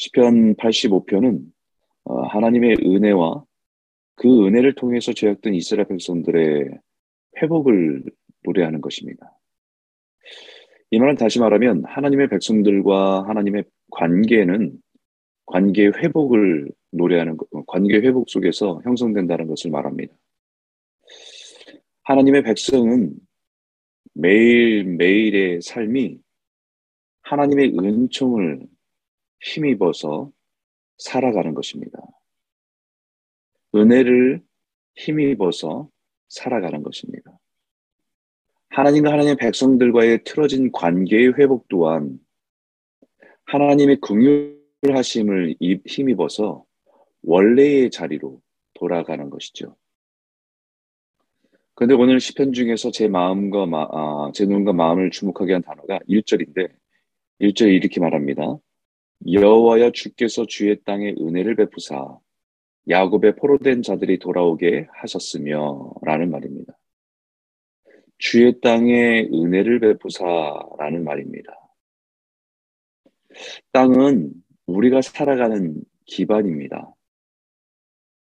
시편 85편은 어, 하나님의 은혜와 그 은혜를 통해서 죄악된 이스라엘 백성들의 회복을 노래하는 것입니다. 이 말은 다시 말하면 하나님의 백성들과 하나님의 관계는 관계 회복을 노래하는 관계 회복 속에서 형성된다는 것을 말합니다. 하나님의 백성은 매일 매일의 삶이 하나님의 은총을 힘입어서 살아가는 것입니다. 은혜를 힘입어서 살아가는 것입니다. 하나님과 하나님의 백성들과의 틀어진 관계의 회복 또한 하나님의 긍휼하심을 힘입어서 원래의 자리로 돌아가는 것이죠. 그런데 오늘 시편 중에서 제 마음과 마, 아, 제 눈과 마음을 주목하게 한 단어가 1절인데 1절에 이렇게 말합니다. 여호와여 주께서 주의 땅에 은혜를 베푸사 야곱의 포로된 자들이 돌아오게 하셨으며 라는 말입니다. 주의 땅에 은혜를 베푸사라는 말입니다. 땅은 우리가 살아가는 기반입니다.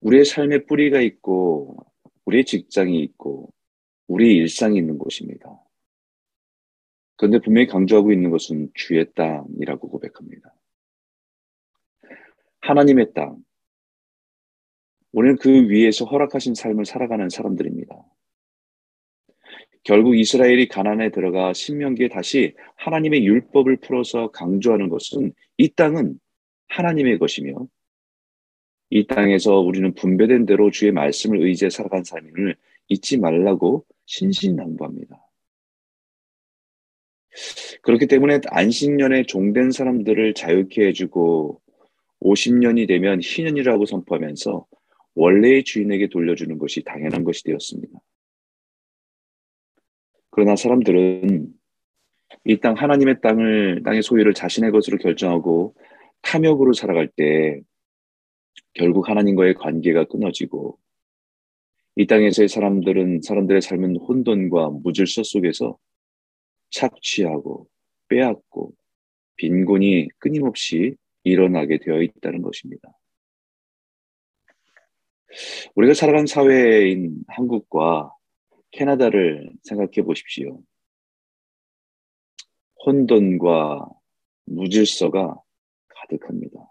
우리의 삶의 뿌리가 있고, 우리의 직장이 있고, 우리의 일상이 있는 곳입니다. 그런데 분명히 강조하고 있는 것은 주의 땅이라고 고백합니다. 하나님의 땅. 우리는 그 위에서 허락하신 삶을 살아가는 사람들입니다. 결국 이스라엘이 가난에 들어가 신명기에 다시 하나님의 율법을 풀어서 강조하는 것은 이 땅은 하나님의 것이며 이 땅에서 우리는 분배된 대로 주의 말씀을 의지해 살아간 삶을 잊지 말라고 신신당부합니다. 그렇기 때문에 안식년에 종된 사람들을 자유케 해주고 50년이 되면 희년이라고 선포하면서 원래의 주인에게 돌려주는 것이 당연한 것이 되었습니다. 그러나 사람들은 이 땅 하나님의 땅을 땅의 소유를 자신의 것으로 결정하고 탐욕으로 살아갈 때 결국 하나님과의 관계가 끊어지고 이 땅에서의 사람들은 사람들의 삶은 혼돈과 무질서 속에서 착취하고 빼앗고 빈곤이 끊임없이 일어나게 되어 있다는 것입니다. 우리가 살아가는 사회인 한국과 캐나다를 생각해 보십시오. 혼돈과 무질서가 가득합니다.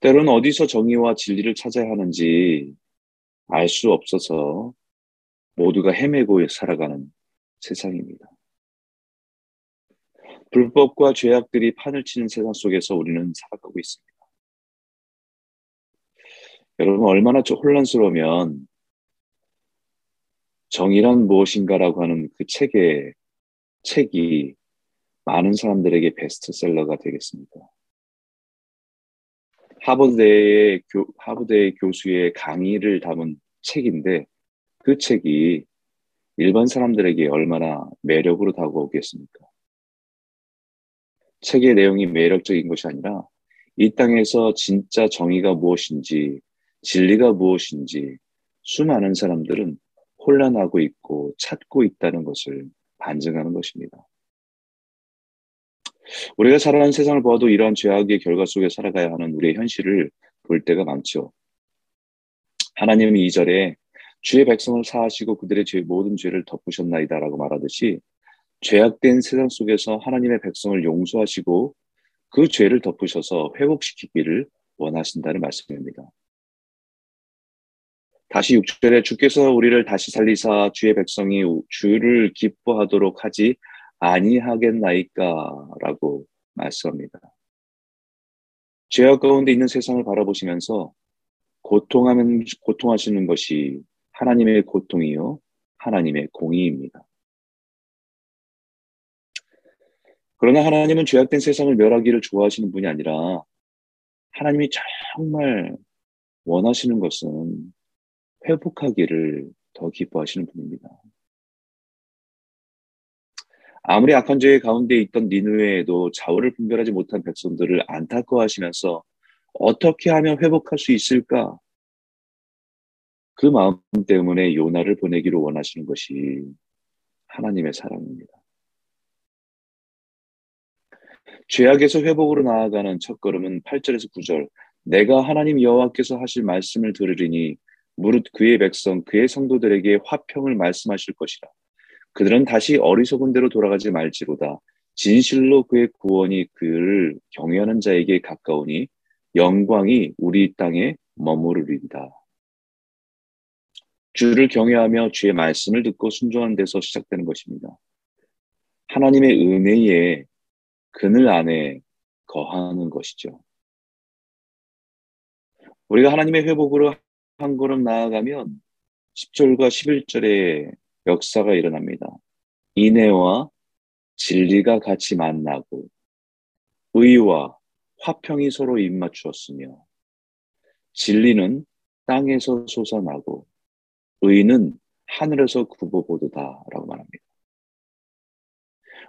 때로는 어디서 정의와 진리를 찾아야 하는지 알 수 없어서 모두가 헤매고 살아가는 세상입니다. 불법과 죄악들이 판을 치는 세상 속에서 우리는 살아가고 있습니다. 여러분 얼마나 혼란스러우면 정의란 무엇인가라고 하는 그 책의 책이 많은 사람들에게 베스트셀러가 되겠습니다. 하버드대의 교, 하버드의 교수의 강의를 담은 책인데 그 책이 일반 사람들에게 얼마나 매력으로 다가오겠습니까? 책의 내용이 매력적인 것이 아니라 이 땅에서 진짜 정의가 무엇인지 진리가 무엇인지 수많은 사람들은 혼란하고 있고 찾고 있다는 것을 반증하는 것입니다. 우리가 살아가는 세상을 보아도 이러한 죄악의 결과 속에 살아가야 하는 우리의 현실을 볼 때가 많죠. 하나님은 이절에 주의 백성을 사하시고 그들의 죄, 모든 죄를 덮으셨나이다라고 말하듯이 죄악된 세상 속에서 하나님의 백성을 용서하시고 그 죄를 덮으셔서 회복시키기를 원하신다는 말씀입니다. 다시 6절에 주께서 우리를 다시 살리사 주의 백성이 주를 기뻐하도록 하지 아니하겠나이까라고 말씀합니다. 죄악 가운데 있는 세상을 바라보시면서 고통하면 고통하시는 것이 하나님의 고통이요 하나님의 공의입니다. 그러나 하나님은 죄악된 세상을 멸하기를 좋아하시는 분이 아니라 하나님이 정말 원하시는 것은 회복하기를 더 기뻐하시는 분입니다. 아무리 악한 죄 가운데 있던 니누에도 좌우를 분별하지 못한 백성들을 안타까워하시면서 어떻게 하면 회복할 수 있을까? 그 마음 때문에 요나를 보내기로 원하시는 것이 하나님의 사랑입니다. 죄악에서 회복으로 나아가는 첫걸음은 8절에서 9절 내가 하나님 여호와께서 하실 말씀을 들으리니 무릇 그의 백성 그의 성도들에게 화평을 말씀하실 것이라 그들은 다시 어리석은 대로 돌아가지 말지로다 진실로 그의 구원이 그를 경외하는 자에게 가까우니 영광이 우리 땅에 머무르리이다. 주를 경외하며 주의 말씀을 듣고 순종한 데서 시작되는 것입니다. 하나님의 은혜에 그늘 안에 거하는 것이죠. 우리가 하나님의 회복으로 한 걸음 나아가면 10절과 11절에 역사가 일어납니다. 인애와 진리가 같이 만나고 의와 화평이 서로 입맞추었으며 진리는 땅에서 솟아나고 의는 하늘에서 굽어보도다라고 말합니다.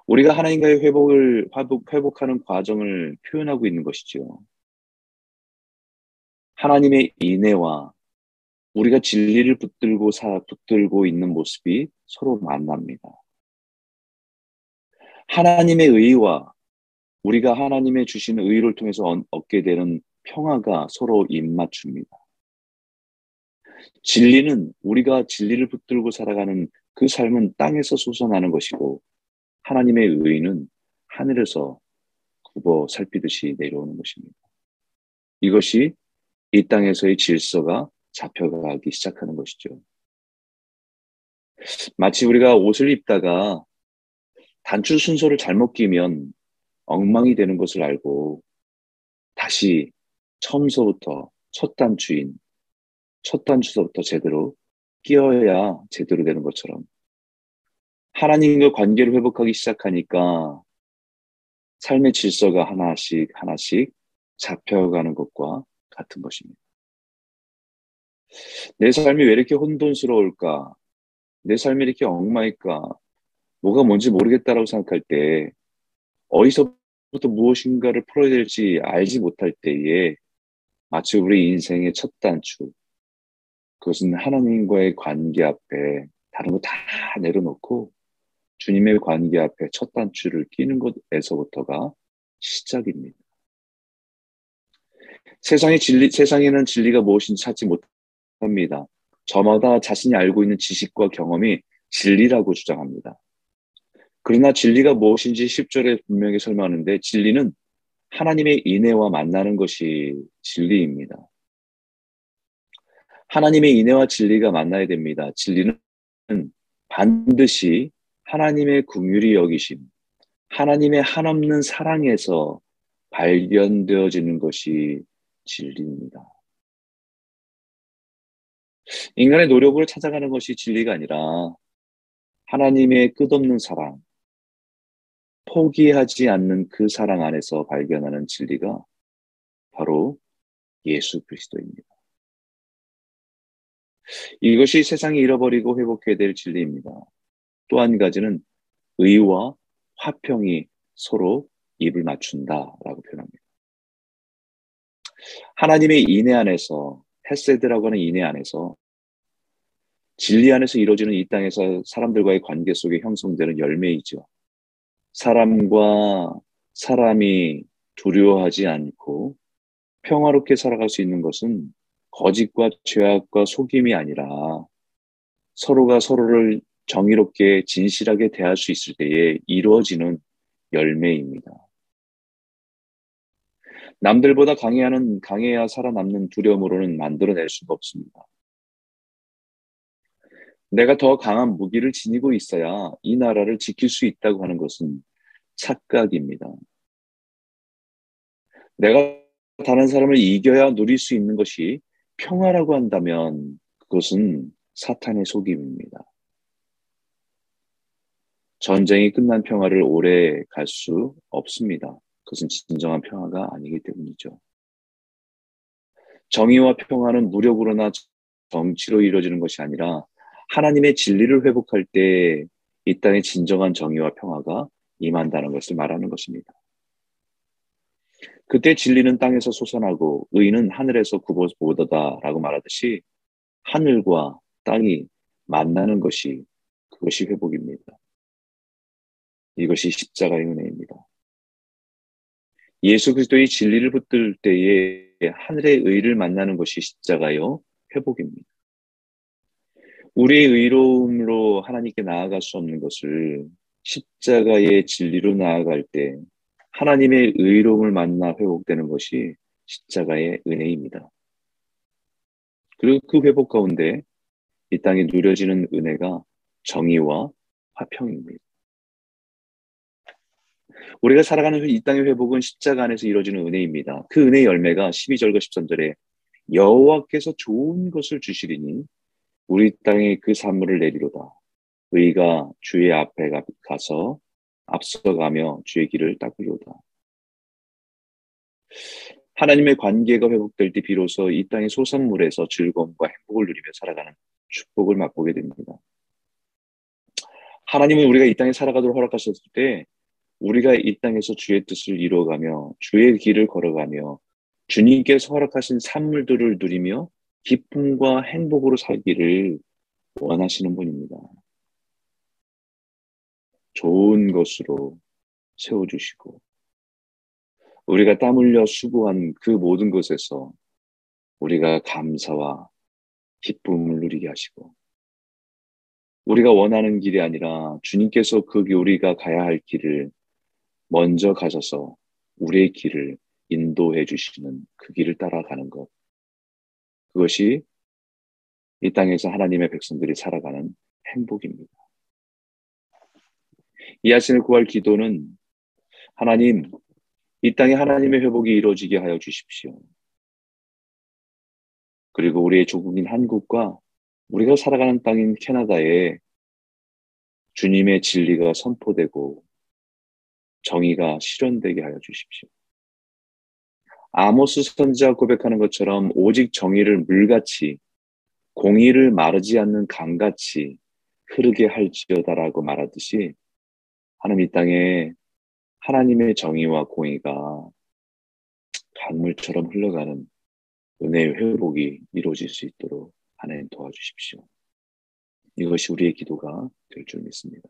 우리가 하나님과의 회복을 회복, 회복하는 과정을 표현하고 있는 것이지요. 하나님의 인애와 우리가 진리를 붙들고 사 붙들고 있는 모습이 서로 만납니다. 하나님의 의와 우리가 하나님의 주신 의를 통해서 얻게 되는 평화가 서로 입맞춥니다. 진리는 우리가 진리를 붙들고 살아가는 그 삶은 땅에서 솟아나는 것이고 하나님의 의는 하늘에서 굽어 살피듯이 내려오는 것입니다. 이것이 이 땅에서의 질서가 잡혀가기 시작하는 것이죠. 마치 우리가 옷을 입다가 단추 순서를 잘못 끼면 엉망이 되는 것을 알고 다시 처음서부터 첫 단추인 첫 단추서부터 제대로 끼어야 제대로 되는 것처럼 하나님과 관계를 회복하기 시작하니까 삶의 질서가 하나씩 하나씩 잡혀가는 것과 같은 것입니다. 내 삶이 왜 이렇게 혼돈스러울까? 내 삶이 이렇게 엉망일까? 뭐가 뭔지 모르겠다라고 생각할 때 어디서부터 무엇인가를 풀어야 될지 알지 못할 때에 마치 우리 인생의 첫 단추 그것은 하나님과의 관계 앞에 다른 거 다 내려놓고 주님의 관계 앞에 첫 단추를 끼는 것에서부터가 시작입니다. 세상의 진리, 세상에는 진리가 무엇인지 찾지 못합니다. 저마다 자신이 알고 있는 지식과 경험이 진리라고 주장합니다. 그러나 진리가 무엇인지 10절에 분명히 설명하는데 진리는 하나님의 인애와 만나는 것이 진리입니다. 하나님의 인애와 진리가 만나야 됩니다. 진리는 반드시 하나님의 궁율이 여기심, 하나님의 한없는 사랑에서 발견되어지는 것이 진리입니다. 인간의 노력으로 찾아가는 것이 진리가 아니라 하나님의 끝없는 사랑, 포기하지 않는 그 사랑 안에서 발견하는 진리가 바로 예수 그리스도입니다. 이것이 세상이 잃어버리고 회복해야 될 진리입니다. 또 한 가지는 의와 화평이 서로 입을 맞춘다라고 표현합니다. 하나님의 인애 안에서 헤세드라고 하는 인애 안에서 진리 안에서 이루어지는 이 땅에서 사람들과의 관계 속에 형성되는 열매이죠. 사람과 사람이 두려워하지 않고 평화롭게 살아갈 수 있는 것은 거짓과 죄악과 속임이 아니라 서로가 서로를 정의롭게 진실하게 대할 수 있을 때에 이루어지는 열매입니다. 남들보다 강해하는 강해야 살아남는 두려움으로는 만들어낼 수가 없습니다. 내가 더 강한 무기를 지니고 있어야 이 나라를 지킬 수 있다고 하는 것은 착각입니다. 내가 다른 사람을 이겨야 누릴 수 있는 것이 평화라고 한다면 그것은 사탄의 속임입니다. 전쟁이 끝난 평화를 오래 갈 수 없습니다. 그것은 진정한 평화가 아니기 때문이죠. 정의와 평화는 무력으로나 정치로 이루어지는 것이 아니라 하나님의 진리를 회복할 때 이 땅의 진정한 정의와 평화가 임한다는 것을 말하는 것입니다. 그때 진리는 땅에서 솟아나고 의는 하늘에서 굽어 보더다라고 말하듯이 하늘과 땅이 만나는 것이 그것이 회복입니다. 이것이 십자가의 은혜입니다. 예수 그리스도의 진리를 붙들 때에 하늘의 의를 만나는 것이 십자가요 회복입니다. 우리의 의로움으로 하나님께 나아갈 수 없는 것을 십자가의 진리로 나아갈 때 하나님의 의로움을 만나 회복되는 것이 십자가의 은혜입니다. 그리고 그 회복 가운데 이 땅에 누려지는 은혜가 정의와 화평입니다. 우리가 살아가는 이 땅의 회복은 십자가 안에서 이루어지는 은혜입니다. 그 은혜의 열매가 12절과 13절에 여호와께서 좋은 것을 주시리니 우리 땅에 그 산물을 내리로다. 의가 주의 앞에 가서 앞서가며 주의 길을 닦으리로다. 하나님의 관계가 회복될 때 비로소 이 땅의 소산물에서 즐거움과 행복을 누리며 살아가는 축복을 맛보게 됩니다. 하나님은 우리가 이 땅에 살아가도록 허락하셨을 때 우리가 이 땅에서 주의 뜻을 이루어가며 주의 길을 걸어가며 주님께서 허락하신 산물들을 누리며 기쁨과 행복으로 살기를 원하시는 분입니다. 좋은 것으로 세워주시고 우리가 땀 흘려 수고한 그 모든 것에서 우리가 감사와 기쁨을 누리게 하시고 우리가 원하는 길이 아니라 주님께서 그 우리가 가야 할 길을 먼저 가셔서 우리의 길을 인도해 주시는 그 길을 따라가는 것. 그것이 이 땅에서 하나님의 백성들이 살아가는 행복입니다. 이 아침을 구할 기도는 하나님, 이 땅에 하나님의 회복이 이루어지게 하여 주십시오. 그리고 우리의 조국인 한국과 우리가 살아가는 땅인 캐나다에 주님의 진리가 선포되고 정의가 실현되게 하여 주십시오. 아모스 선지자 고백하는 것처럼 오직 정의를 물같이 공의를 마르지 않는 강같이 흐르게 할지어다라고 말하듯이 하나님 이 땅에 하나님의 정의와 공의가 강물처럼 흘러가는 은혜의 회복이 이루어질 수 있도록 하나님 도와주십시오. 이것이 우리의 기도가 될 줄 믿습니다.